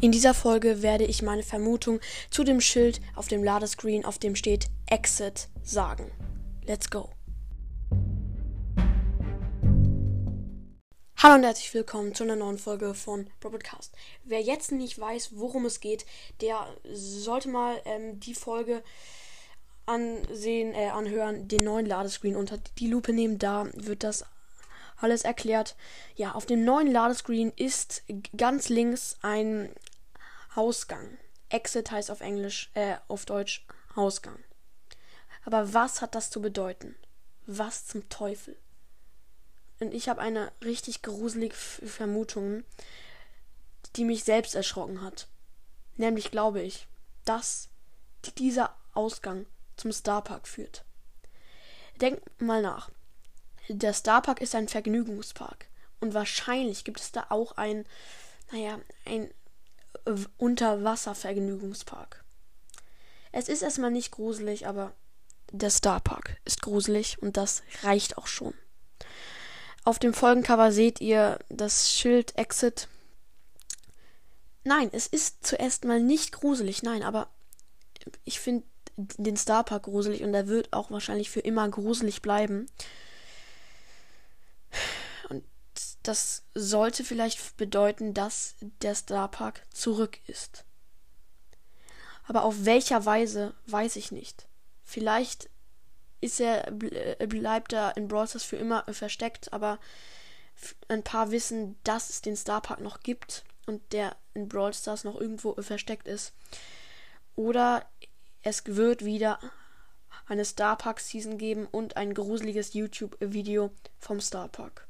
In dieser Folge werde ich meine Vermutung zu dem Schild auf dem Ladescreen, auf dem steht Exit, sagen. Let's go. Hallo und herzlich willkommen zu einer neuen Folge von Robotcast. Wer jetzt nicht weiß, worum es geht, der sollte mal ähm, die Folge ansehen, äh, anhören, den neuen Ladescreen unter die Lupe nehmen. Da wird das alles erklärt. Ja, auf dem neuen Ladescreen ist ganz links ein Ausgang. Exit heißt auf Englisch, äh, auf Deutsch Ausgang. Aber was hat das zu bedeuten? Was zum Teufel? Und ich habe eine richtig gruselige Vermutung, die mich selbst erschrocken hat. Nämlich glaube ich, dass dieser Ausgang zum Starpark führt. Denk mal nach. Der Starpark ist ein Vergnügungspark. Und wahrscheinlich gibt es da auch ein, naja, ein Unterwasservergnügungspark. Es ist erstmal nicht gruselig, aber der Starpark ist gruselig und das reicht auch schon. Auf dem Folgencover seht ihr das Schild Exit. Nein, es ist zuerst mal nicht gruselig, nein, aber ich finde den Starpark gruselig und er wird auch wahrscheinlich für immer gruselig bleiben. Das sollte vielleicht bedeuten, dass der Starpark zurück ist. Aber auf welcher Weise, weiß ich nicht. Vielleicht ist er, äh, bleibt er in Brawl Stars für immer versteckt, aber ein paar wissen, dass es den Starpark noch gibt und der in Brawl Stars noch irgendwo versteckt ist. Oder es wird wieder eine Starpark Season geben und ein gruseliges YouTube-Video vom Starpark.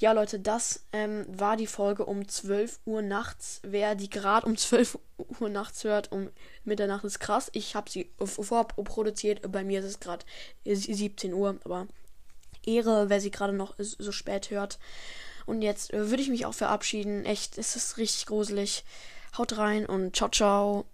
Ja, Leute, das ähm, war die Folge um 12 Uhr nachts. Wer die gerade um 12 Uhr nachts hört, um Mitternacht ist krass. Ich habe sie vorproduziert. Bei mir ist es gerade 17 Uhr, aber Ehre, wer sie gerade noch so spät hört. Und jetzt äh, würde ich mich auch verabschieden. Echt, es ist richtig gruselig. Haut rein und ciao, ciao.